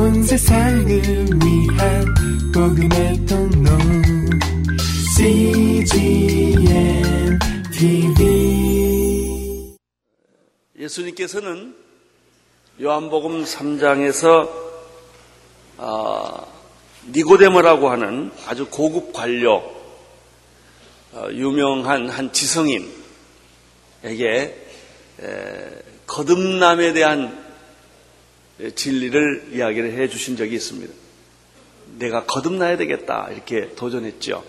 온 세상을 위한 복음의 통로. CGM TV 예수님께서는 요한복음 3장에서 어, 니고데모라고 하는 아주 고급 관료, 어, 유명한 한 지성인에게 에, 거듭남에 대한 진리를 이야기를 해 주신 적이 있습니다. 내가 거듭나야 되겠다 이렇게 도전했죠.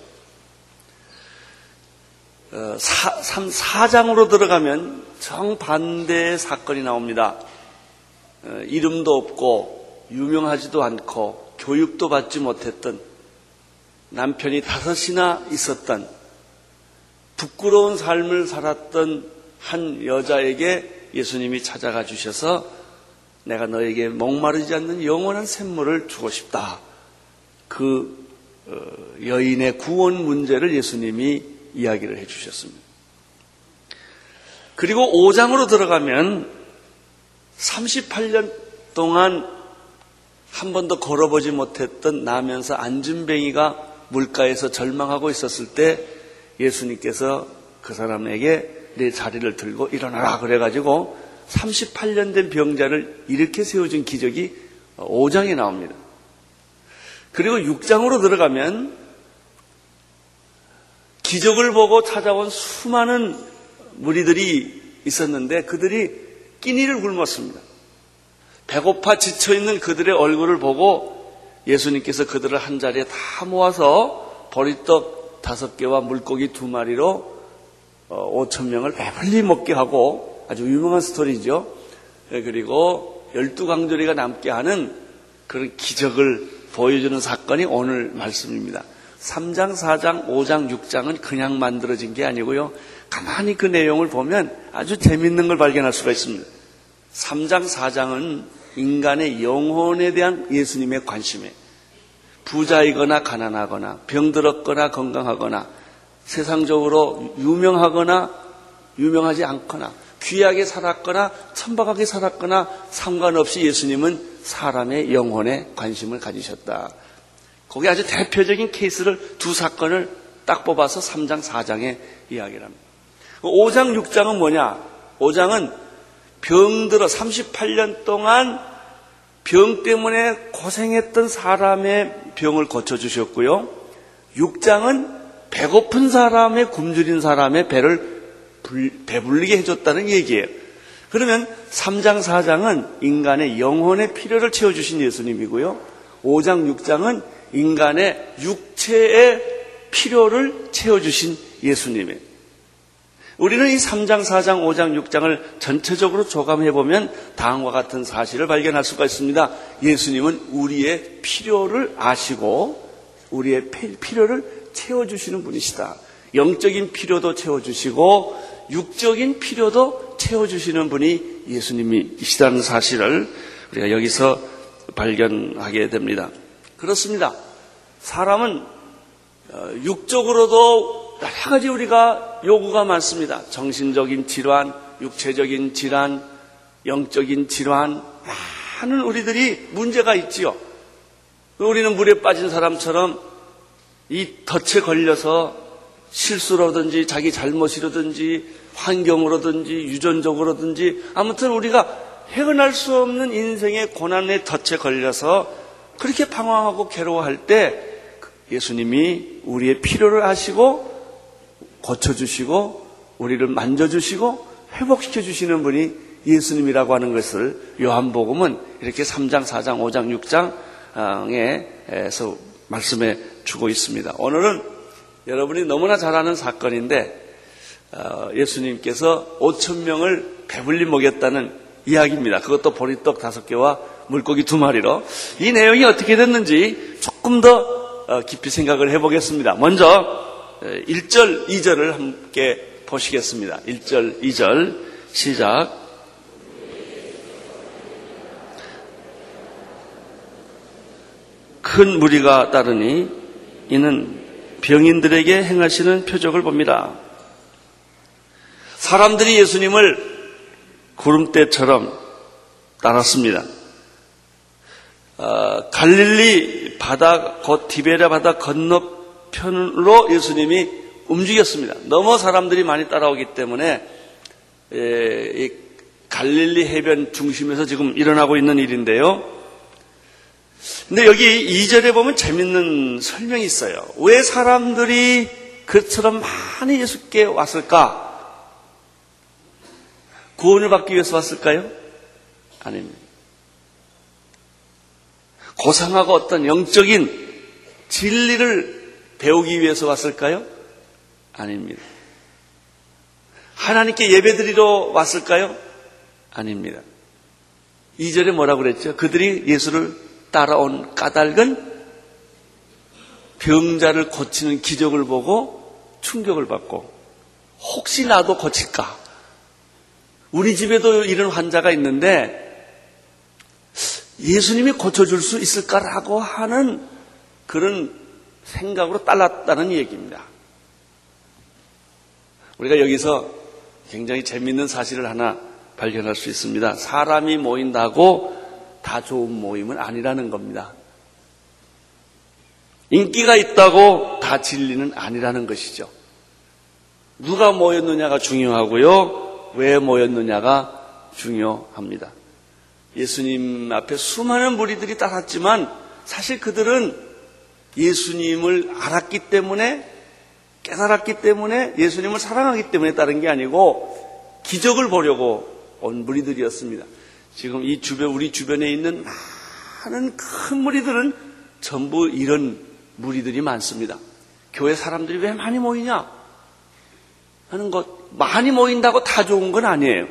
어, 사, 3, 4장으로 들어가면 정반대의 사건이 나옵니다. 어, 이름도 없고 유명하지도 않고 교육도 받지 못했던 남편이 다섯이나 있었던 부끄러운 삶을 살았던 한 여자에게 예수님이 찾아가 주셔서 내가 너에게 목마르지 않는 영원한 샘물을 주고 싶다. 그 어, 여인의 구원 문제를 예수님이 이야기를 해 주셨습니다. 그리고 5장으로 들어가면 38년 동안 한 번도 걸어보지 못했던 나면서 안준뱅이가 물가에서 절망하고 있었을 때 예수님께서 그 사람에게 내 자리를 들고 일어나라 그래가지고 38년 된 병자를 이렇게 세워준 기적이 5장에 나옵니다. 그리고 6장으로 들어가면 기적을 보고 찾아온 수많은 무리들이 있었는데 그들이 끼니를 굶었습니다. 배고파 지쳐있는 그들의 얼굴을 보고 예수님께서 그들을 한 자리에 다 모아서 보리떡 다섯 개와 물고기 두 마리로 5천 어, 명을 배불리 먹게 하고 아주 유명한 스토리죠. 예, 그리고 열두 강조리가 남게 하는 그런 기적을 보여주는 사건이 오늘 말씀입니다. 3장, 4장, 5장, 6장은 그냥 만들어진 게 아니고요. 가만히 그 내용을 보면 아주 재밌는 걸 발견할 수가 있습니다. 3장, 4장은 인간의 영혼에 대한 예수님의 관심에 부자이거나 가난하거나 병들었거나 건강하거나 세상적으로 유명하거나 유명하지 않거나 귀하게 살았거나 천박하게 살았거나 상관없이 예수님은 사람의 영혼에 관심을 가지셨다. 거기 아주 대표적인 케이스를 두 사건을 딱 뽑아서 3장, 4장에 이야기를 합니다. 5장, 6장은 뭐냐? 5장은 병들어 38년 동안 병 때문에 고생했던 사람의 병을 고쳐주셨고요. 6장은 배고픈 사람의 굶주린 사람의 배를 배불리게 해줬다는 얘기예요. 그러면 3장, 4장은 인간의 영혼의 필요를 채워주신 예수님이고요. 5장, 6장은 인간의 육체의 필요를 채워주신 예수님이에요. 우리는 이 3장, 4장, 5장, 6장을 전체적으로 조감해보면 다음과 같은 사실을 발견할 수가 있습니다. 예수님은 우리의 필요를 아시고 우리의 필요를 채워주시는 분이시다. 영적인 필요도 채워주시고 육적인 필요도 채워주시는 분이 예수님이시다는 사실을 우리가 여기서 발견하게 됩니다. 그렇습니다. 사람은 어, 육적으로도 여러 가지 우리가 요구가 많습니다. 정신적인 질환, 육체적인 질환, 영적인 질환, 많은 우리들이 문제가 있지요. 우리는 물에 빠진 사람처럼 이 덫에 걸려서 실수로든지 자기 잘못이라든지 환경으로든지 유전적으로든지 아무튼 우리가 헤어날 수 없는 인생의 고난의 덫에 걸려서 그렇게 방황하고 괴로워할 때 예수님이 우리의 필요를 아시고 고쳐주시고 우리를 만져주시고 회복시켜 주시는 분이 예수님이라고 하는 것을 요한복음은 이렇게 3장, 4장, 5장, 6장에서 말씀해 주고 있습니다. 오늘은 여러분이 너무나 잘 아는 사건인데 어, 예수님께서 5천 명을 배불리 먹였다는 이야기입니다. 그것도 보리떡 다섯 개와 물고기 두 마리로 이 내용이 어떻게 됐는지 조금 더 어, 깊이 생각을 해보겠습니다. 먼저 1절, 2절을 함께 보시겠습니다. 1절, 2절 시작. 큰 무리가 따르니 이는 병인들에게 행하시는 표적을 봅니다. 사람들이 예수님을 구름대처럼 따랐습니다. 어, 갈릴리 바다, 곧 디베라 바다 건너편으로 예수님이 움직였습니다. 너무 사람들이 많이 따라오기 때문에 에, 이 갈릴리 해변 중심에서 지금 일어나고 있는 일인데요. 근데 여기 2절에 보면 재밌는 설명이 있어요. 왜 사람들이 그처럼 많이 예수께 왔을까? 구원을 받기 위해서 왔을까요? 아닙니다. 고상하고 어떤 영적인 진리를 배우기 위해서 왔을까요? 아닙니다. 하나님께 예배드리러 왔을까요? 아닙니다. 2절에 뭐라고 그랬죠? 그들이 예수를 따라온 까닭은 병자를 고치는 기적을 보고 충격을 받고 혹시 나도 고칠까? 우리 집에도 이런 환자가 있는데 예수님이 고쳐줄 수 있을까라고 하는 그런 생각으로 딸랐다는 얘기입니다. 우리가 여기서 굉장히 재밌는 사실을 하나 발견할 수 있습니다. 사람이 모인다고 다 좋은 모임은 아니라는 겁니다. 인기가 있다고 다 진리는 아니라는 것이죠. 누가 모였느냐가 중요하고요. 왜 모였느냐가 중요합니다. 예수님 앞에 수많은 무리들이 따랐지만 사실 그들은 예수님을 알았기 때문에 깨달았기 때문에 예수님을 사랑하기 때문에 따른 게 아니고 기적을 보려고 온 무리들이었습니다. 지금 이 주변 우리 주변에 있는 많은 큰 무리들은 전부 이런 무리들이 많습니다. 교회 사람들이 왜 많이 모이냐 하는 것 많이 모인다고 다 좋은 건 아니에요.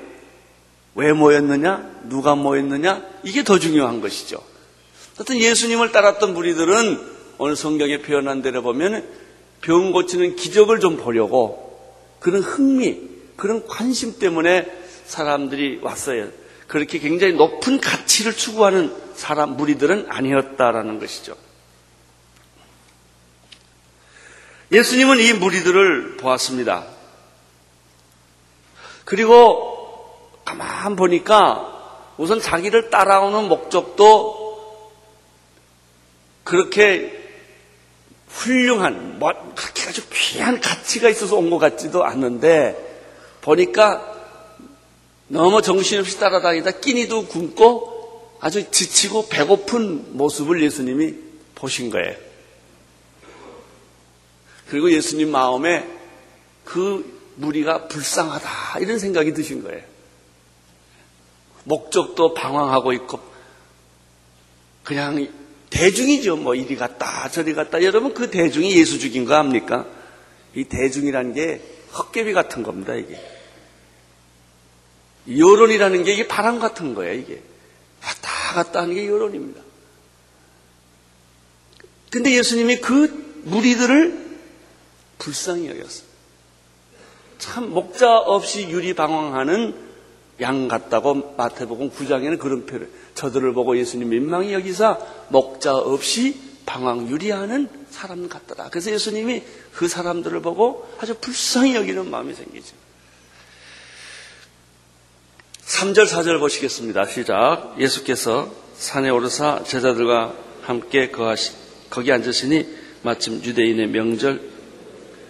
왜 모였느냐? 누가 모였느냐? 이게 더 중요한 것이죠. 어떤 예수님을 따랐던 무리들은 오늘 성경에 표현한 대로 보면 병 고치는 기적을 좀 보려고 그런 흥미, 그런 관심 때문에 사람들이 왔어요. 그렇게 굉장히 높은 가치를 추구하는 사람, 무리들은 아니었다라는 것이죠. 예수님은 이 무리들을 보았습니다. 그리고 가만 보니까 우선 자기를 따라오는 목적도 그렇게 훌륭한, 뭐, 아주 귀한 가치가 있어서 온 것 같지도 않는데, 보니까 너무 정신없이 따라다니다 끼니도 굶고 아주 지치고 배고픈 모습을 예수님이 보신 거예요. 그리고 예수님 마음에 그 무리가 불쌍하다, 이런 생각이 드신 거예요. 목적도 방황하고 있고 그냥 대중이죠. 뭐 이리 갔다 저리 갔다. 여러분 그 대중이 예수 죽인 거 압니까? 이 대중이라는 게 헛개비 같은 겁니다. 이게 여론이라는 게 이게 바람 같은 거예요. 이게 왔다 갔다 하는 게 여론입니다. 근데 예수님이 그 무리들을 불쌍히 여겼어요. 참 목자 없이 유리방황하는 양 같다고 마태복음 9장에는 그런 표현. 저들을 보고 예수님 민망히 여기사 목자 없이 방황 유리하는 사람 같더라. 그래서 예수님이 그 사람들을 보고 아주 불쌍히 여기는 마음이 생기죠. 3절, 4절 보시겠습니다. 시작. 예수께서 산에 오르사 제자들과 함께 거하시, 거기 앉으시니 마침 유대인의 명절인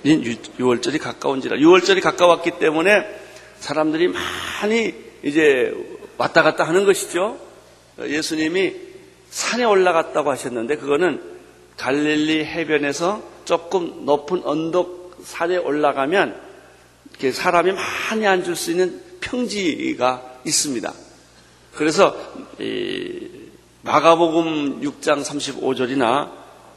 6월절이 가까운지라. 6월절이 가까웠기 때문에 사람들이 많이 이제 왔다 갔다 하는 것이죠. 예수님이 산에 올라갔다고 하셨는데 그거는 갈릴리 해변에서 조금 높은 언덕 산에 올라가면 사람이 많이 앉을 수 있는 평지가 있습니다. 그래서 마가복음 6장 35절이나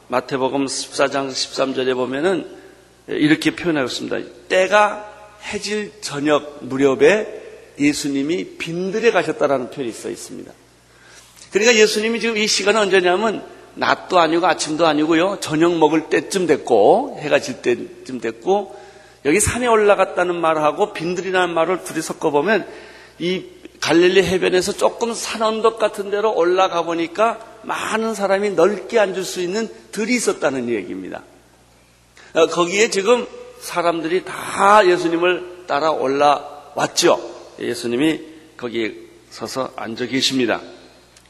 마태복음 14장 13절에 보면은 이렇게 표현하고 있습니다. 때가 해질 저녁 무렵에 예수님이 빈들에 가셨다라는 표현이 써 있습니다. 그러니까 예수님이 지금 이 시간은 언제냐면 낮도 아니고 아침도 아니고요. 저녁 먹을 때쯤 됐고 해가 질 때쯤 됐고 여기 산에 올라갔다는 말하고 빈들이라는 말을 둘이 섞어 보면 이 갈릴리 해변에서 조금 산 언덕 같은 데로 올라가 보니까 많은 사람이 넓게 앉을 수 있는 들이 있었다는 얘기입니다. 어, 거기에 지금 사람들이 다 예수님을 따라 올라왔죠. 예수님이 거기에 서서 앉아 계십니다.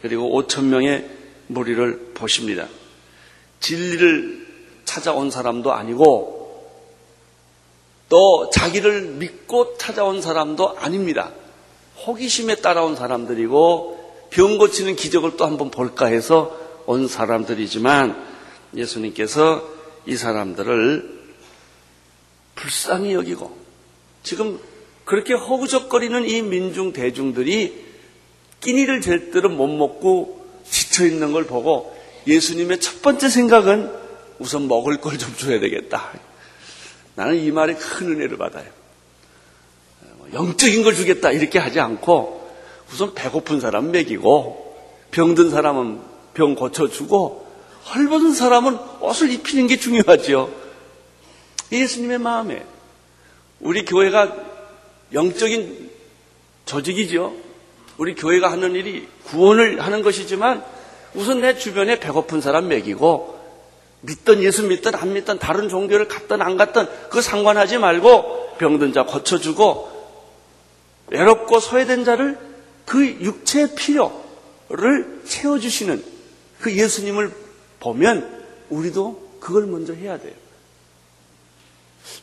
그리고 5천 명의 무리를 보십니다. 진리를 찾아온 사람도 아니고 또 자기를 믿고 찾아온 사람도 아닙니다. 호기심에 따라온 사람들이고 병 고치는 기적을 또 한번 볼까 해서 온 사람들이지만 예수님께서 이 사람들을 불쌍히 여기고 지금 그렇게 허구적거리는 이 민중 대중들이 끼니를 제대로 못 먹고 지쳐 있는 걸 보고 예수님의 첫 번째 생각은 우선 먹을 걸 좀 줘야 되겠다. 나는 이 말에 큰 은혜를 받아요. 영적인 걸 주겠다 이렇게 하지 않고 우선 배고픈 사람 먹이고 병든 사람은 병 고쳐주고 헐벗은 사람은 옷을 입히는 게 중요하죠. 예수님의 마음에 우리 교회가 영적인 조직이죠. 우리 교회가 하는 일이 구원을 하는 것이지만 우선 내 주변에 배고픈 사람 먹이고 믿던 예수 믿던 안 믿던 다른 종교를 갔던 안 갔던 그거 상관하지 말고 병든 자 고쳐주고 외롭고 소외된 자를 그 육체의 필요를 채워주시는 그 예수님을 보면 우리도 그걸 먼저 해야 돼요.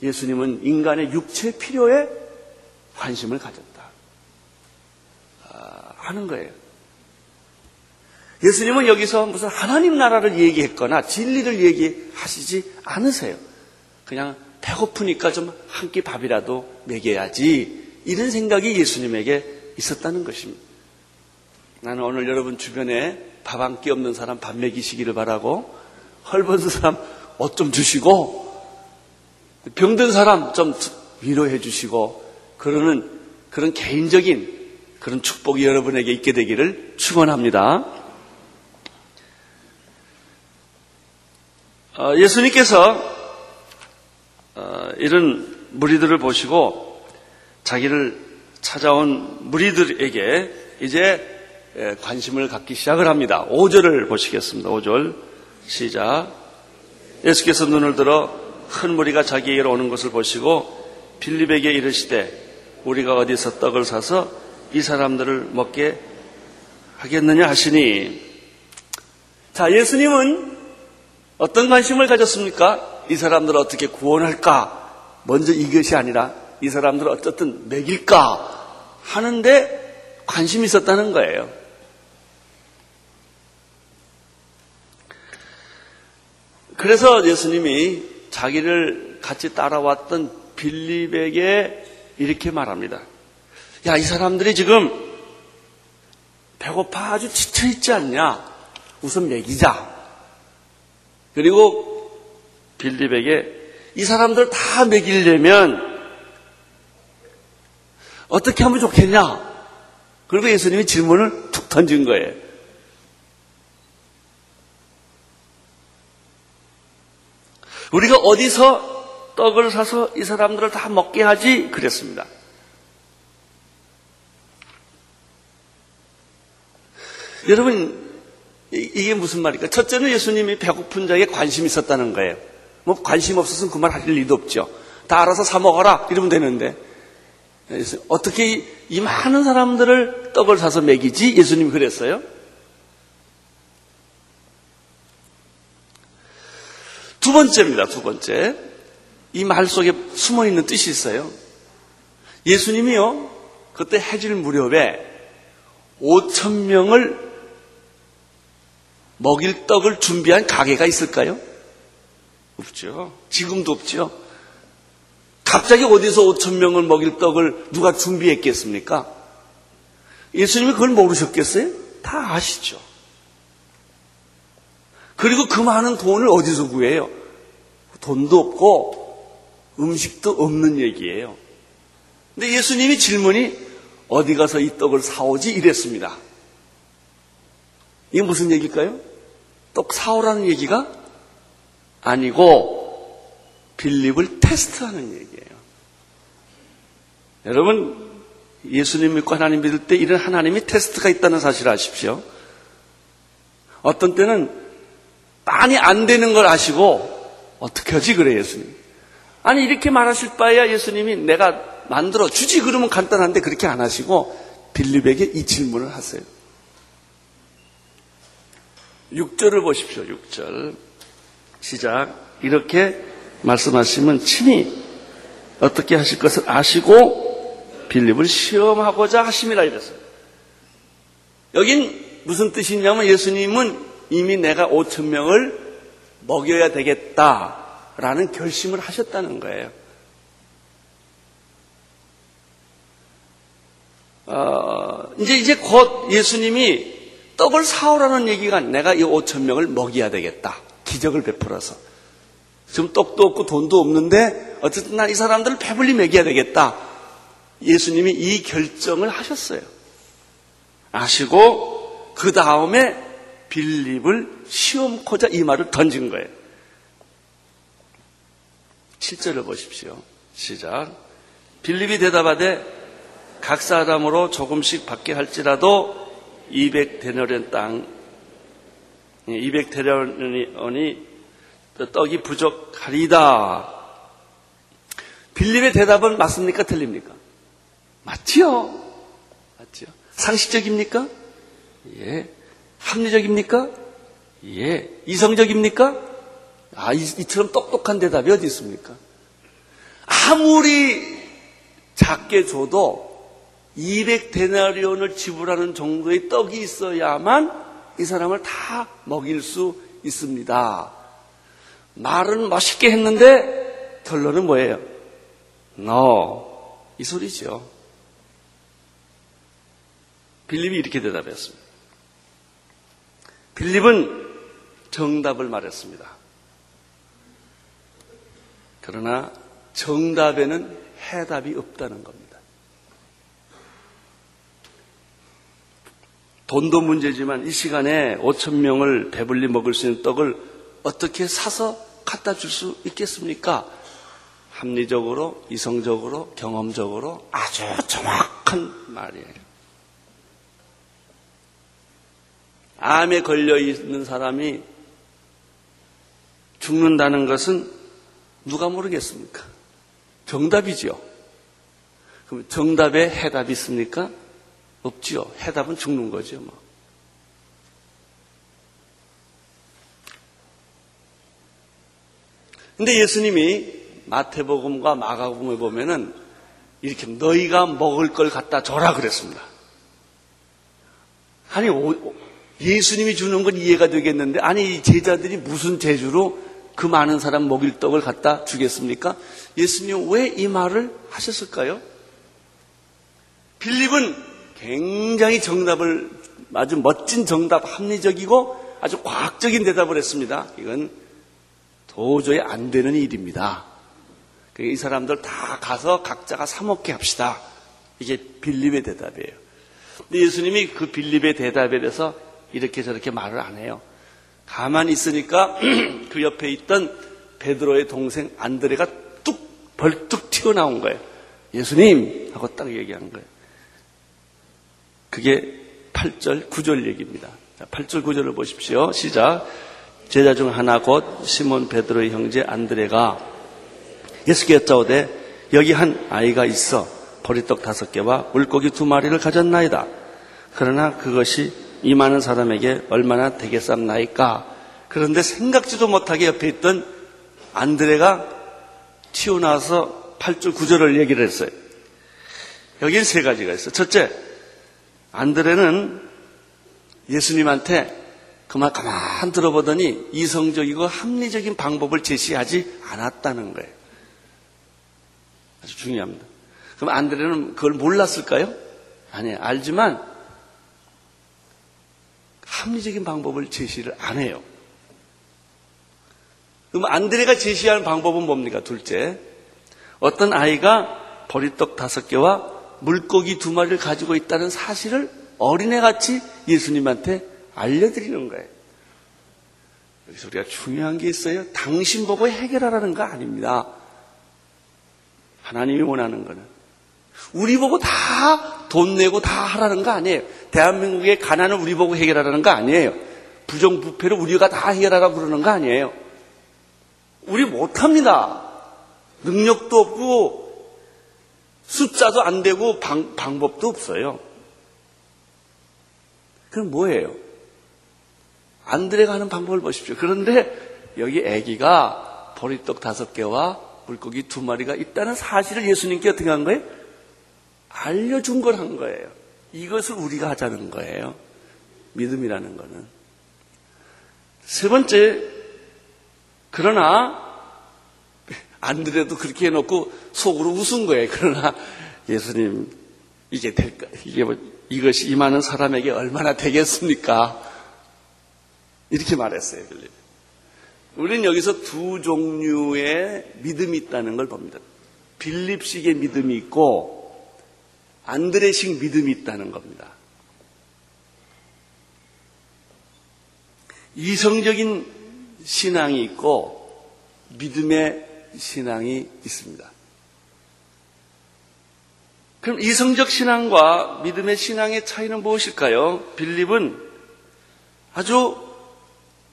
예수님은 인간의 육체 필요에 관심을 가졌다. 아, 하는 거예요. 예수님은 여기서 무슨 하나님 나라를 얘기했거나 진리를 얘기하시지 않으세요. 그냥 배고프니까 좀 한 끼 밥이라도 먹여야지. 이런 생각이 예수님에게 있었다는 것입니다. 나는 오늘 여러분 주변에 밥 한 끼 없는 사람 밥 먹이시기를 바라고 헐벗은 사람 옷 좀 주시고 병든 사람 좀 위로해 주시고 그러는 그런 개인적인 그런 축복이 여러분에게 있게 되기를 축원합니다. 어, 예수님께서 어, 이런 무리들을 보시고 자기를 찾아온 무리들에게 이제 관심을 갖기 시작을 합니다. 5절을 보시겠습니다. 5절 시작. 예수께서 눈을 들어 큰 무리가 자기에게로 오는 것을 보시고 빌립에게 이르시되 우리가 어디서 떡을 사서 이 사람들을 먹게 하겠느냐 하시니 자 예수님은 어떤 관심을 가졌습니까? 이 사람들을 어떻게 구원할까? 먼저 이것이 아니라 이 사람들을 어쨌든 먹일까 하는데 관심이 있었다는 거예요. 그래서 예수님이 자기를 같이 따라왔던 빌립에게 이렇게 말합니다. 야, 이 사람들이 지금 배고파 아주 지쳐있지 않냐? 우선 먹이자. 그리고 빌립에게 이 사람들 다 먹이려면 어떻게 하면 좋겠냐? 그리고 예수님이 질문을 툭 던진 거예요. 우리가 어디서 떡을 사서 이 사람들을 다 먹게 하지? 그랬습니다. 여러분, 이게 무슨 말일까? 첫째는 예수님이 배고픈 자에게 관심이 있었다는 거예요. 뭐 관심 없었으면 그 말 하실 리도 없죠. 다 알아서 사 먹어라 이러면 되는데 어떻게 이 많은 사람들을 떡을 사서 먹이지? 예수님이 그랬어요. 두 번째입니다. 두 번째. 이 말 속에 숨어 있는 뜻이 있어요. 예수님이요. 그때 해질 무렵에 5천 명을 먹일 떡을 준비한 가게가 있을까요? 없죠. 지금도 없죠. 갑자기 어디서 5천 명을 먹일 떡을 누가 준비했겠습니까? 예수님이 그걸 모르셨겠어요? 다 아시죠. 그리고 그 많은 돈을 어디서 구해요? 돈도 없고 음식도 없는 얘기예요. 근데 예수님이 질문이 어디 가서 이 떡을 사오지 이랬습니다. 이게 무슨 얘기일까요? 떡 사오라는 얘기가 아니고 빌립을 테스트하는 얘기예요. 여러분 예수님 믿고 하나님 믿을 때 이런 하나님이 테스트가 있다는 사실을 아십시오. 어떤 때는 많이 안 되는 걸 아시고 어떻게 하지 그래 예수님. 아니 이렇게 말하실 바에야 예수님이 내가 만들어 주지 그러면 간단한데 그렇게 안 하시고 빌립에게 이 질문을 하세요. 6절을 보십시오. 6절. 시작. 이렇게 말씀하시면 친히 어떻게 하실 것을 아시고 빌립을 시험하고자 하심이라 이랬어요. 여긴 무슨 뜻이냐면 예수님은 이미 내가 5천 명을 먹여야 되겠다라는 결심을 하셨다는 거예요. 어, 이제 이제 곧 예수님이 떡을 사오라는 얘기가 내가 이 5천 명을 먹여야 되겠다. 기적을 베풀어서. 지금 떡도 없고 돈도 없는데 어쨌든 난 이 사람들을 배불리 먹여야 되겠다. 예수님이 이 결정을 하셨어요. 아시고 그 다음에 빌립을 시험코자 이 말을 던진 거예요. 7절을 보십시오. 시작. 빌립이 대답하되 각 사람으로 조금씩 받게 할지라도 200데너리온 땅, 200데너리온이 떡이 부족하리다. 빌립의 대답은 맞습니까? 틀립니까? 맞지요. 맞지요. 상식적입니까? 예. 합리적입니까? 예. 이성적입니까? 아, 이, 이처럼 똑똑한 대답이 어디 있습니까? 아무리 작게 줘도 200데나리온을 지불하는 정도의 떡이 있어야만 이 사람을 다 먹일 수 있습니다. 말은 멋있게 했는데 결론은 뭐예요? No. 이 소리죠. 빌립이 이렇게 대답했습니다. 빌립은 정답을 말했습니다. 그러나 정답에는 해답이 없다는 겁니다. 돈도 문제지만 이 시간에 5천 명을 배불리 먹을 수 있는 떡을 어떻게 사서 갖다 줄 수 있겠습니까? 합리적으로, 이성적으로, 경험적으로 아주 정확한 말이에요. 암에 걸려 있는 사람이 죽는다는 것은 누가 모르겠습니까? 정답이죠. 그럼 정답에 해답이 있습니까? 없지요. 해답은 죽는 거죠, 뭐. 근데 예수님이 마태복음과 마가복음에 보면은 이렇게 너희가 먹을 걸 갖다 줘라 그랬습니다. 아니 예수님이 주는 건 이해가 되겠는데 아니 제자들이 무슨 재주로 그 많은 사람 먹일 떡을 갖다 주겠습니까? 예수님 왜 이 말을 하셨을까요? 빌립은 굉장히 정답을 아주 멋진 정답, 합리적이고 아주 과학적인 대답을 했습니다. 이건 도저히 안 되는 일입니다. 이 사람들 다 가서 각자가 사먹게 합시다. 이게 빌립의 대답이에요. 근데 예수님이 그 빌립의 대답에 대해서 이렇게 저렇게 말을 안 해요. 가만히 있으니까 그 옆에 있던 베드로의 동생 안드레가 뚝 벌뚝 튀어나온 거예요. 예수님 하고 딱 얘기한 거예요. 그게 8절, 9절 얘기입니다. 8절, 9절을 보십시오. 시작. 제자 중 하나 곧 시몬 베드로의 형제 안드레가 예수께 여짜오되 여기 한 아이가 있어 보리떡 다섯 개와 물고기 두 마리를 가졌나이다. 그러나 그것이 이 많은 사람에게 얼마나 되겠삼나이까. 그런데 생각지도 못하게 옆에 있던 안드레가 튀어나와서 8절 9절을 얘기를 했어요. 여기엔 세 가지가 있어. 첫째, 안드레는 예수님한테 그말 가만 들어보더니 이성적이고 합리적인 방법을 제시하지 않았다는 거예요. 아주 중요합니다. 그럼 안드레는 그걸 몰랐을까요? 아니에요. 알지만 합리적인 방법을 제시를 안 해요. 그럼 안드레가 제시하는 방법은 뭡니까? 둘째. 어떤 아이가 보리떡 다섯 개와 물고기 두 마리를 가지고 있다는 사실을 어린애같이 예수님한테 알려드리는 거예요. 여기서 우리가 중요한 게 있어요. 당신 보고 해결하라는 거 아닙니다. 하나님이 원하는 거는 우리 보고 다 돈 내고 다 하라는 거 아니에요. 대한민국의 가난을 우리 보고 해결하라는 거 아니에요. 부정부패를 우리가 다 해결하라고 그러는 거 아니에요. 우리 못합니다. 능력도 없고 숫자도 안 되고 방, 방법도 없어요. 그럼 뭐예요? 안드레가 하는 방법을 보십시오. 그런데 여기 아기가 보리떡 다섯 개와 물고기 두 마리가 있다는 사실을 예수님께 어떻게 한 거예요? 알려준 걸 한 거예요. 이것을 우리가 하자는 거예요. 믿음이라는 거는. 세 번째, 그러나 안드레도 그렇게 해놓고 속으로 웃은 거예요. 그러나 예수님 이게 될까? 이게 뭐 이것이 임하는 사람에게 얼마나 되겠습니까? 이렇게 말했어요. 우리는 여기서 두 종류의 믿음이 있다는 걸 봅니다. 빌립식의 믿음이 있고 안드레식 믿음이 있다는 겁니다. 이성적인 신앙이 있고 믿음의 신앙이 있습니다. 그럼 이성적 신앙과 믿음의 신앙의 차이는 무엇일까요? 빌립은 아주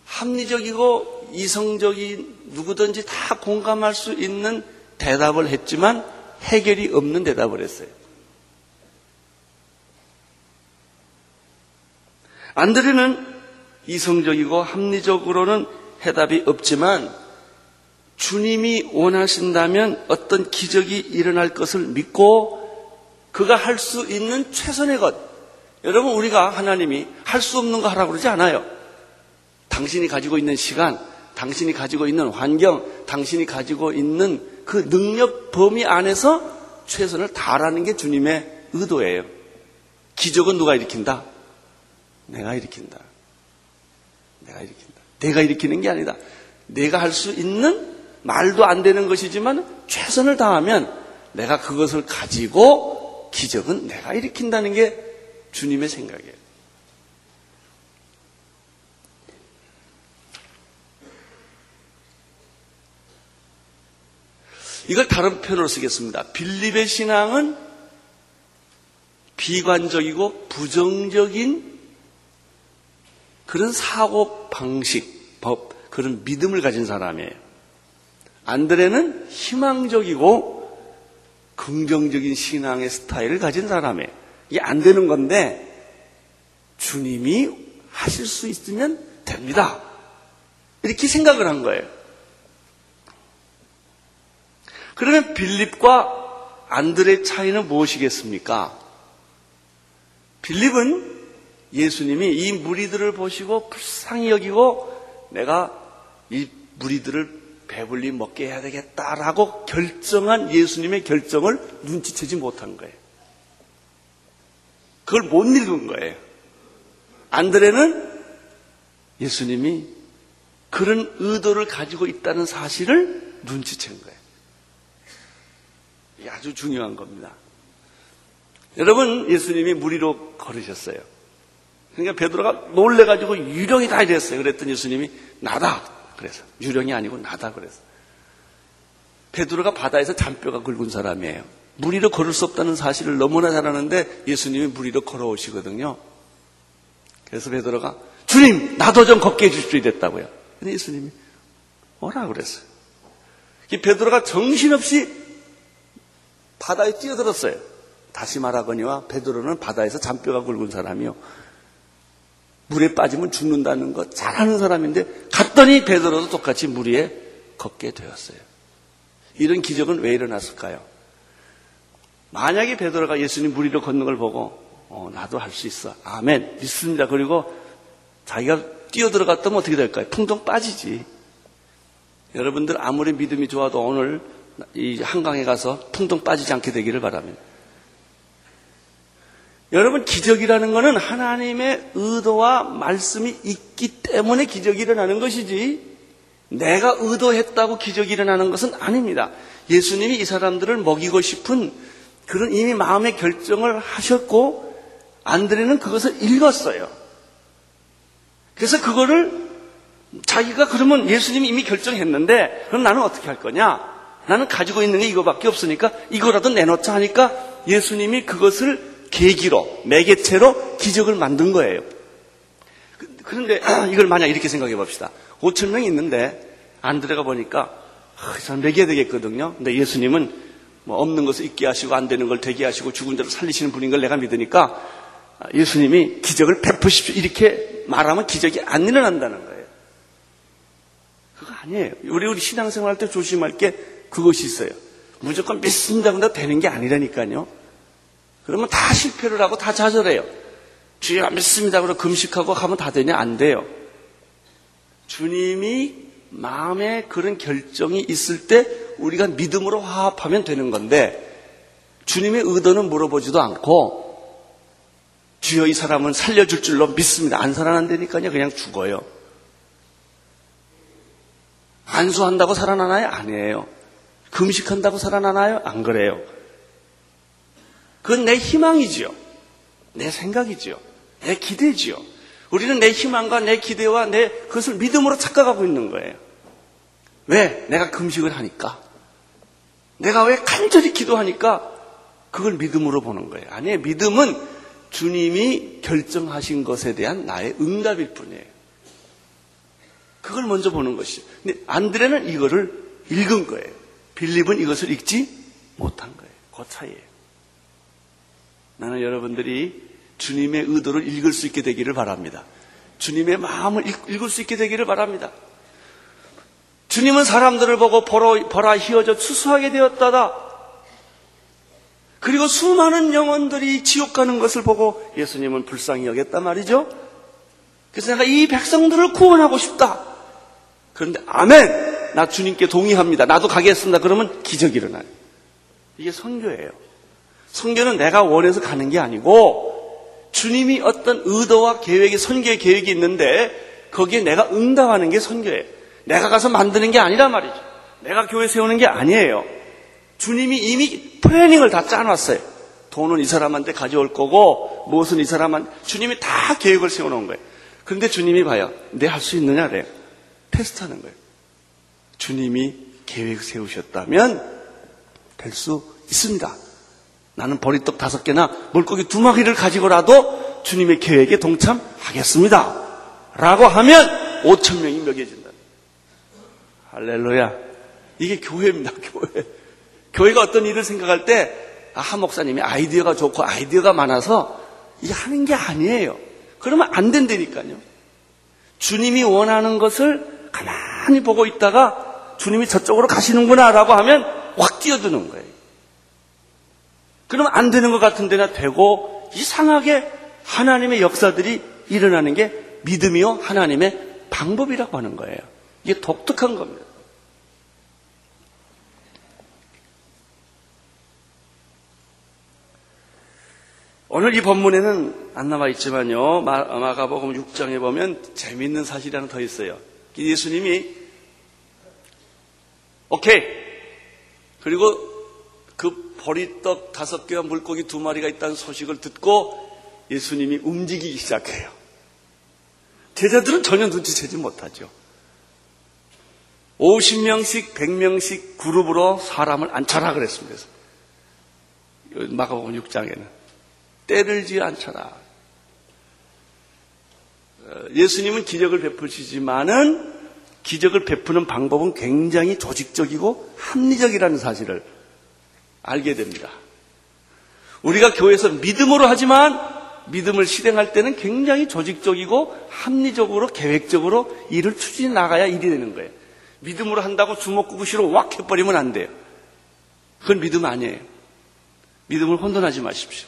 합리적이고 이성적인 누구든지 다 공감할 수 있는 대답을 했지만 해결이 없는 대답을 했어요. 안드레는 이성적이고 합리적으로는 해답이 없지만 주님이 원하신다면 어떤 기적이 일어날 것을 믿고 그가 할 수 있는 최선의 것. 여러분, 우리가 하나님이 할 수 없는 거 하라고 그러지 않아요. 당신이 가지고 있는 시간, 당신이 가지고 있는 환경, 당신이 가지고 있는 그 능력 범위 안에서 최선을 다하라는 게 주님의 의도예요. 기적은 누가 일으킨다? 내가 일으킨다. 내가 일으킨다. 내가 일으키는 게 아니다. 내가 할 수 있는 말도 안 되는 것이지만 최선을 다하면 내가 그것을 가지고 기적은 내가 일으킨다는 게 주님의 생각이에요. 이걸 다른 표현으로 쓰겠습니다. 빌립의 신앙은 비관적이고 부정적인 그런 사고 방식, 법, 그런 믿음을 가진 사람이에요. 안드레는 희망적이고 긍정적인 신앙의 스타일을 가진 사람이에요. 이게 안 되는 건데 주님이 하실 수 있으면 됩니다. 이렇게 생각을 한 거예요. 그러면 빌립과 안드레의 차이는 무엇이겠습니까? 빌립은 예수님이 이 무리들을 보시고 불쌍히 여기고 내가 이 무리들을 배불리 먹게 해야 되겠다라고 결정한 예수님의 결정을 눈치채지 못한 거예요. 그걸 못 읽은 거예요. 안드레는 예수님이 그런 의도를 가지고 있다는 사실을 눈치챈 거예요. 이게 아주 중요한 겁니다. 여러분, 예수님이 무리로 걸으셨어요. 그러니까 베드로가 놀래가지고 유령이다 이랬어요. 그랬더니 예수님이 나다. 그래서 유령이 아니고 나다 그래서 베드로가 바다에서 잔뼈가 굵은 사람이에요. 무리로 걸을 수 없다는 사실을 너무나 잘 아는데 예수님이 무리로 걸어오시거든요. 그래서 베드로가 주님 나도 좀 걷게 해주십시오 이랬다고요. 근데 예수님이 뭐라 그랬어요. 이 베드로가 정신없이 바다에 뛰어들었어요. 다시 말하거니와 베드로는 바다에서 잔뼈가 굵은 사람이요. 물에 빠지면 죽는다는 거 잘하는 사람인데 갔더니 베드로도 똑같이 물 위에 걷게 되었어요. 이런 기적은 왜 일어났을까요? 만약에 베드로가 예수님 물 위로 걷는 걸 보고 어, 나도 할 수 있어. 아멘. 믿습니다. 그리고 자기가 뛰어들어갔다면 어떻게 될까요? 풍덩 빠지지. 여러분들 아무리 믿음이 좋아도 오늘 이 한강에 가서 풍덩 빠지지 않게 되기를 바랍니다. 여러분 기적이라는 것은 하나님의 의도와 말씀이 있기 때문에 기적이 일어나는 것이지 내가 의도했다고 기적이 일어나는 것은 아닙니다. 예수님이 이 사람들을 먹이고 싶은 그런 이미 마음의 결정을 하셨고 안드레는 그것을 읽었어요. 그래서 그거를 자기가 그러면 예수님이 이미 결정했는데 그럼 나는 어떻게 할 거냐? 나는 가지고 있는 게 이거밖에 없으니까 이거라도 내놓자 하니까 예수님이 그것을 계기로, 매개체로 기적을 만든 거예요. 그, 그런데 이걸 만약 이렇게 생각해 봅시다. 5천 명이 있는데 안드레가 보니까 아, 이 사람 먹여야 되겠거든요. 근데 예수님은 뭐 없는 것을 있게 하시고 안 되는 걸 되게 하시고 죽은 자를 살리시는 분인 걸 내가 믿으니까 예수님이 기적을 베푸십시오. 이렇게 말하면 기적이 안 일어난다는 거예요. 그거 아니에요. 우리 우리 신앙생활 할 때 조심할 게 그것이 있어요. 무조건 믿습니다. 근데 되는 게 아니라니까요. 그러면 다 실패를 하고 다 좌절해요. 주여 믿습니다. 그러고 금식하고 하면 다 되냐? 안 돼요. 주님이 마음에 그런 결정이 있을 때 우리가 믿음으로 화합하면 되는 건데 주님의 의도는 물어보지도 않고 주여 이 사람은 살려줄 줄로 믿습니다. 안 살아난다니까요. 그냥 죽어요. 안수한다고 살아나나요? 아니에요. 금식한다고 살아나나요? 안 그래요. 그건 내 희망이지요. 내 생각이지요. 내 기대지요. 우리는 내 희망과 내 기대와 내 그것을 믿음으로 착각하고 있는 거예요. 왜? 내가 금식을 하니까. 내가 왜 간절히 기도하니까 그걸 믿음으로 보는 거예요. 아니에요. 믿음은 주님이 결정하신 것에 대한 나의 응답일 뿐이에요. 그걸 먼저 보는 것이죠. 근데 안드레는 이거를 읽은 거예요. 빌립은 이것을 읽지 못한 거예요. 그 차이예요. 나는 여러분들이 주님의 의도를 읽을 수 있게 되기를 바랍니다. 주님의 마음을 읽을 수 있게 되기를 바랍니다. 주님은 사람들을 보고 보라, 보라 휘어져 추수하게 되었다다. 그리고 수많은 영혼들이 지옥 가는 것을 보고 예수님은 불쌍히 여겼단 말이죠. 그래서 내가 이 백성들을 구원하고 싶다. 그런데 아멘! 나 주님께 동의합니다. 나도 가겠습니다. 그러면 기적이 일어나요. 이게 선교예요. 선교는 내가 원해서 가는 게 아니고 주님이 어떤 의도와 계획이 선교의 계획이 있는데 거기에 내가 응답하는 게 선교예요. 내가 가서 만드는 게 아니란 말이죠. 내가 교회 세우는 게 아니에요. 주님이 이미 플래닝을 다 짜놨어요. 돈은 이 사람한테 가져올 거고 무엇은 이 사람한테 주님이 다 계획을 세워놓은 거예요. 그런데 주님이 봐요. 내 할 수 있느냐 그래요. 테스트하는 거예요. 주님이 계획 세우셨다면 될 수 있습니다. 나는 보리떡 다섯 개나 물고기 두 마리를 가지고라도 주님의 계획에 동참하겠습니다. 라고 하면 5천 명이 먹여진다. 할렐루야. 이게 교회입니다, 교회. 교회가 어떤 일을 생각할 때, 아, 한 목사님이 아이디어가 좋고 아이디어가 많아서 이게 하는 게 아니에요. 그러면 안 된다니까요. 주님이 원하는 것을 가만히 보고 있다가 주님이 저쪽으로 가시는구나 라고 하면 확 뛰어드는 거예요. 그러면 안 되는 것 같은 데나 되고 이상하게 하나님의 역사들이 일어나는 게 믿음이요 하나님의 방법이라고 하는 거예요. 이게 독특한 겁니다. 오늘 이 본문에는 안 남아 있지만요. 마가복음 6장에 보면 재미있는 사실이 하나 더 있어요. 예수님이 오케이 그리고 그 보리떡 다섯 개와 물고기 두 마리가 있다는 소식을 듣고 예수님이 움직이기 시작해요. 제자들은 전혀 눈치채지 못하죠. 50명씩, 100명씩 그룹으로 사람을 앉혀라 그랬습니다. 마가복음 6장에는. 때를 지어 앉혀라. 어, 예수님은 기적을 베푸시지만은 기적을 베푸는 방법은 굉장히 조직적이고 합리적이라는 사실을 알게 됩니다. 우리가 교회에서 믿음으로 하지만 믿음을 실행할 때는 굉장히 조직적이고 합리적으로 계획적으로 일을 추진해 나가야 일이 되는 거예요. 믿음으로 한다고 주먹구구시로 왁 해버리면 안 돼요. 그건 믿음 아니에요. 믿음을 혼돈하지 마십시오.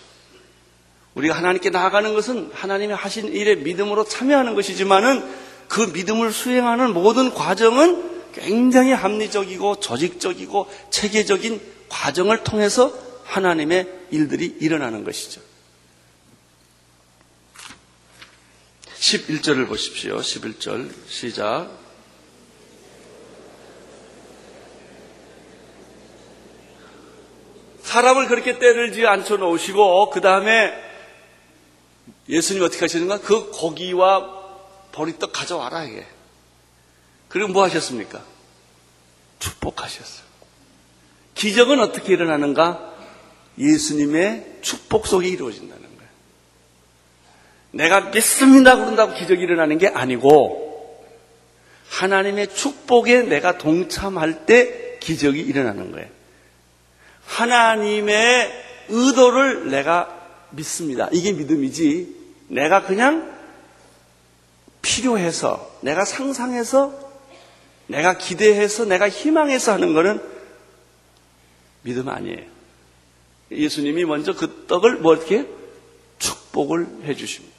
우리가 하나님께 나아가는 것은 하나님이 하신 일에 믿음으로 참여하는 것이지만은 그 믿음을 수행하는 모든 과정은 굉장히 합리적이고 조직적이고 체계적인 과정을 통해서 하나님의 일들이 일어나는 것이죠. 11절을 보십시오. 11절 시작. 사람을 그렇게 때를 지어 앉혀 놓으시고 그 다음에 예수님 어떻게 하시는가? 그 고기와 보리떡 가져와라 이게. 그리고 뭐 하셨습니까? 축복하셨어요. 기적은 어떻게 일어나는가? 예수님의 축복 속에 이루어진다는 거예요. 내가 믿습니다 그런다고 기적이 일어나는 게 아니고 하나님의 축복에 내가 동참할 때 기적이 일어나는 거예요. 하나님의 의도를 내가 믿습니다. 이게 믿음이지. 내가 그냥 필요해서, 내가 상상해서, 내가 기대해서, 내가 희망해서 하는 것은 믿음 아니에요. 예수님이 먼저 그 떡을 뭐 이렇게 축복을 해 주십니다.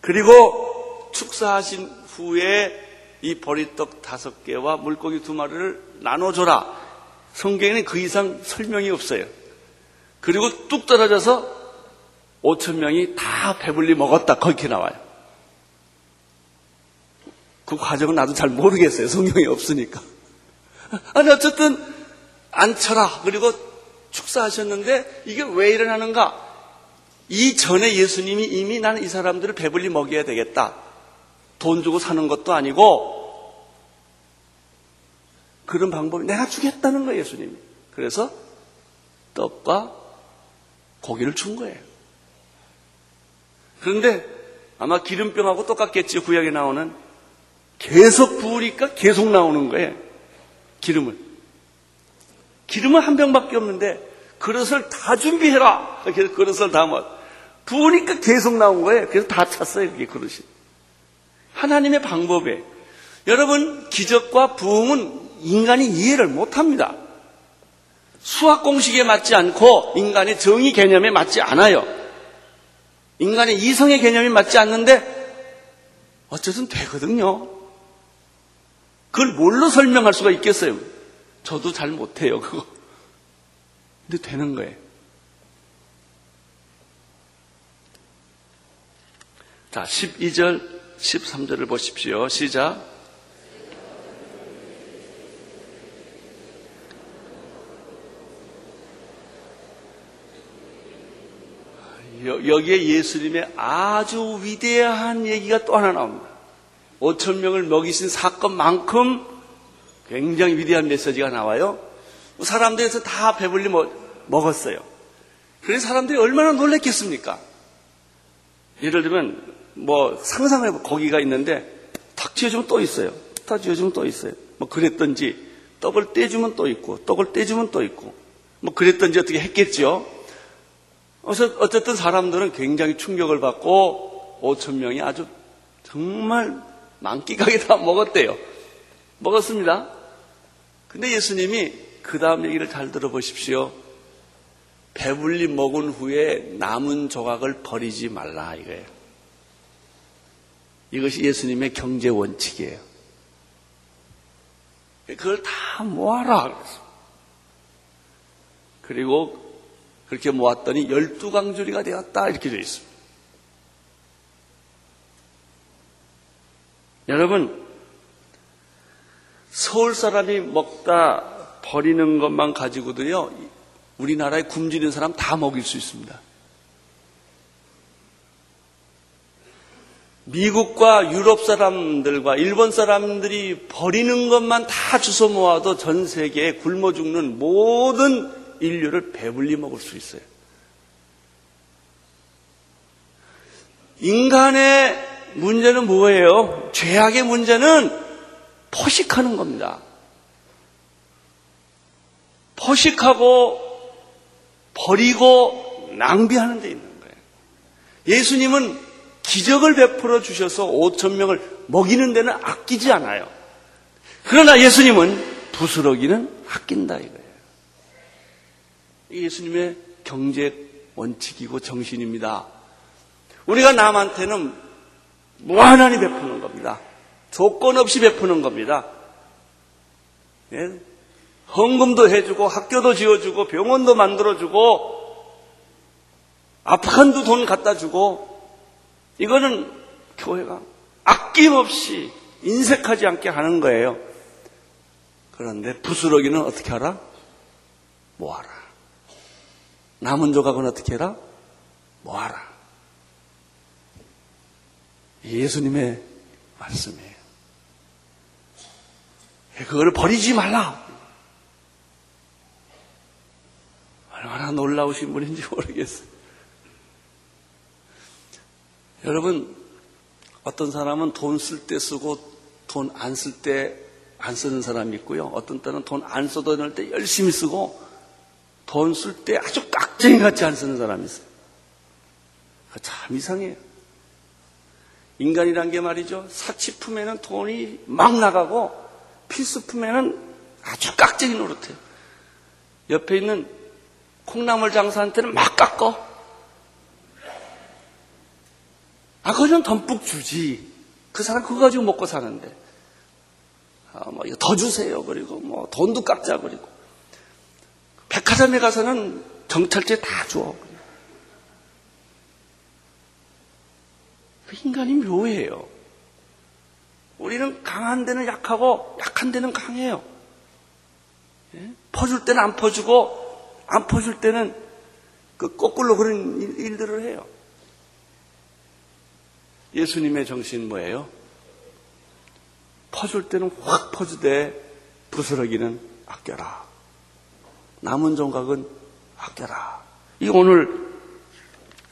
그리고 축사하신 후에 이 보리떡 다섯 개와 물고기 두 마리를 나눠줘라. 성경에는 그 이상 설명이 없어요. 그리고 뚝 떨어져서 5천 명이 다 배불리 먹었다. 그렇게 나와요. 그 과정은 나도 잘 모르겠어요. 성경이 없으니까. 아니, 어쨌든, 앉혀라. 그리고 축사하셨는데, 이게 왜 일어나는가? 이 전에 예수님이 이미 나는 이 사람들을 배불리 먹여야 되겠다. 돈 주고 사는 것도 아니고, 그런 방법이 내가 주겠다는 거예요, 예수님이. 그래서 떡과 고기를 준 거예요. 그런데 아마 기름병하고 똑같겠지, 구약에 나오는. 계속 부으니까 계속 나오는 거예요. 기름을. 기름은 한 병밖에 없는데 그릇을 다 준비해라. 그래서 그릇을 다 먹. 부으니까 계속 나온 거예요. 그래서 다 찼어요, 그게 그릇이. 하나님의 방법에 여러분 기적과 부흥은 인간이 이해를 못 합니다. 수학 공식에 맞지 않고 인간의 정의 개념에 맞지 않아요. 인간의 이성의 개념이 맞지 않는데 어쨌든 되거든요. 그걸 뭘로 설명할 수가 있겠어요? 저도 잘 못해요, 그거. 근데 되는 거예요. 자, 12절, 13절을 보십시오. 시작. 여기에 예수님의 아주 위대한 얘기가 또 하나 나옵니다. 5천 명을 먹이신 사건만큼 굉장히 위대한 메시지가 나와요. 사람들에서 다 배불리 먹었어요. 그래서 사람들이 얼마나 놀랬겠습니까? 예를 들면 뭐 상상을 해보 고기가 있는데 탁 쥐어주면 또 있어요. 탁 쥐어주면 또 있어요. 뭐 그랬던지 떡을 떼주면 또 있고 떡을 떼주면 또 있고 뭐 그랬던지 어떻게 했겠죠. 어쨌든 사람들은 굉장히 충격을 받고 5천 명이 아주 정말 만끽하게 다 먹었대요. 먹었습니다. 근데 예수님이 그 다음 얘기를 잘 들어보십시오. 배불리 먹은 후에 남은 조각을 버리지 말라 이거예요. 이것이 예수님의 경제 원칙이에요. 그걸 다 모아라. 그리고 그렇게 모았더니 열두 강조리가 되었다 이렇게 되어 있습니다. 여러분 서울 사람이 먹다 버리는 것만 가지고도요 우리나라에 굶주린 사람 다 먹일 수 있습니다. 미국과 유럽 사람들과 일본 사람들이 버리는 것만 다 주워 모아도 전 세계에 굶어 죽는 모든 인류를 배불리 먹을 수 있어요. 인간의 문제는 뭐예요? 죄악의 문제는 포식하는 겁니다. 포식하고 버리고 낭비하는 데 있는 거예요. 예수님은 기적을 베풀어 주셔서 5천 명을 먹이는 데는 아끼지 않아요. 그러나 예수님은 부스러기는 아낀다 이거예요. 예수님의 경제 원칙이고 정신입니다. 우리가 남한테는 무한하니 베푸는 겁니다. 조건 없이 베푸는 겁니다. 예? 헌금도 해주고 학교도 지어주고 병원도 만들어주고 아프간도 돈 갖다 주고 이거는 교회가 아낌없이 인색하지 않게 하는 거예요. 그런데 부스러기는 어떻게 하라? 모아라. 남은 조각은 어떻게 해라? 모아라. 예수님의 말씀이에요. 그걸 버리지 말라. 얼마나 놀라우신 분인지 모르겠어요. 여러분, 어떤 사람은 돈 쓸 때 쓰고 돈 안 쓸 때 안 쓰는 사람이 있고요. 어떤 때는 돈 안 써도 될때 열심히 쓰고 돈 쓸 때 아주 깍쟁이 같이 안 쓰는 사람이 있어요. 참 이상해요. 인간이란 게 말이죠. 사치품에는 돈이 막 나가고 필수품에는 아주 깍쟁이 노릇해요. 옆에 있는 콩나물 장사한테는 막 깎어. 아, 그건 덤뿍 주지. 그 사람 그거 가지고 먹고 사는데. 아, 뭐, 이거 더 주세요. 그리고 뭐, 돈도 깎자. 그리고. 백화점에 가서는 정찰제 다 줘. 인간이 묘해요. 우리는 강한 데는 약하고 약한 데는 강해요. 예? 퍼줄 때는 안 퍼주고 안 퍼줄 때는 그 거꾸로 그런 일 들을 해요. 예수님의 정신 뭐예요? 퍼줄 때는 확 퍼주되 부스러기는 아껴라. 남은 종각은 아껴라. 이 오늘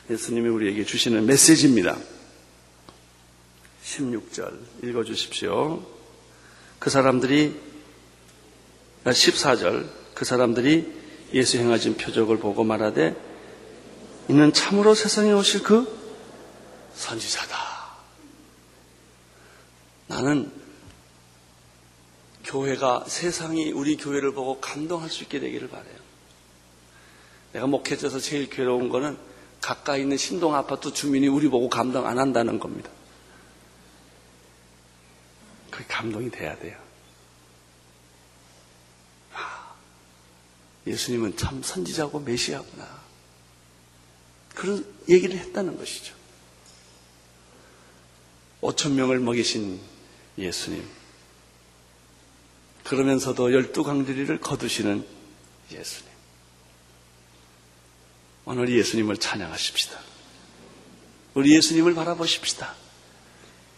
예수님이 우리에게 주시는 메시지입니다. 16절 읽어 주십시오. 그 사람들이 14절 그 사람들이 예수 행하신 표적을 보고 말하되 이는 참으로 세상에 오실 그 선지자다. 나는 교회가 세상이 우리 교회를 보고 감동할 수 있게 되기를 바래요. 내가 목회자서 제일 괴로운 거는 가까이 있는 신동 아파트 주민이 우리 보고 감동 안 한다는 겁니다. 그게 감동이 돼야 돼요. 아, 예수님은 참 선지자고 메시아구나. 그런 얘기를 했다는 것이죠. 5천 명을 먹이신 예수님. 그러면서도 열두 강들이를 거두시는 예수님. 오늘 예수님을 찬양하십시다. 우리 예수님을 바라보십시다.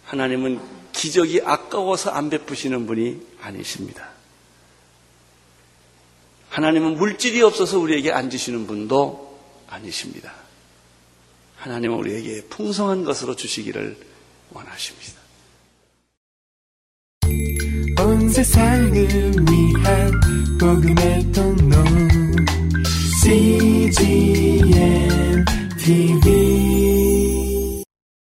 하나님은 기적이 아까워서 안 베푸시는 분이 아니십니다. 하나님은 물질이 없어서 우리에게 안 주시는 분도 아니십니다. 하나님은 우리에게 풍성한 것으로 주시기를 원하십니다. 온 세상을 위한 복음의 통로 CGM TV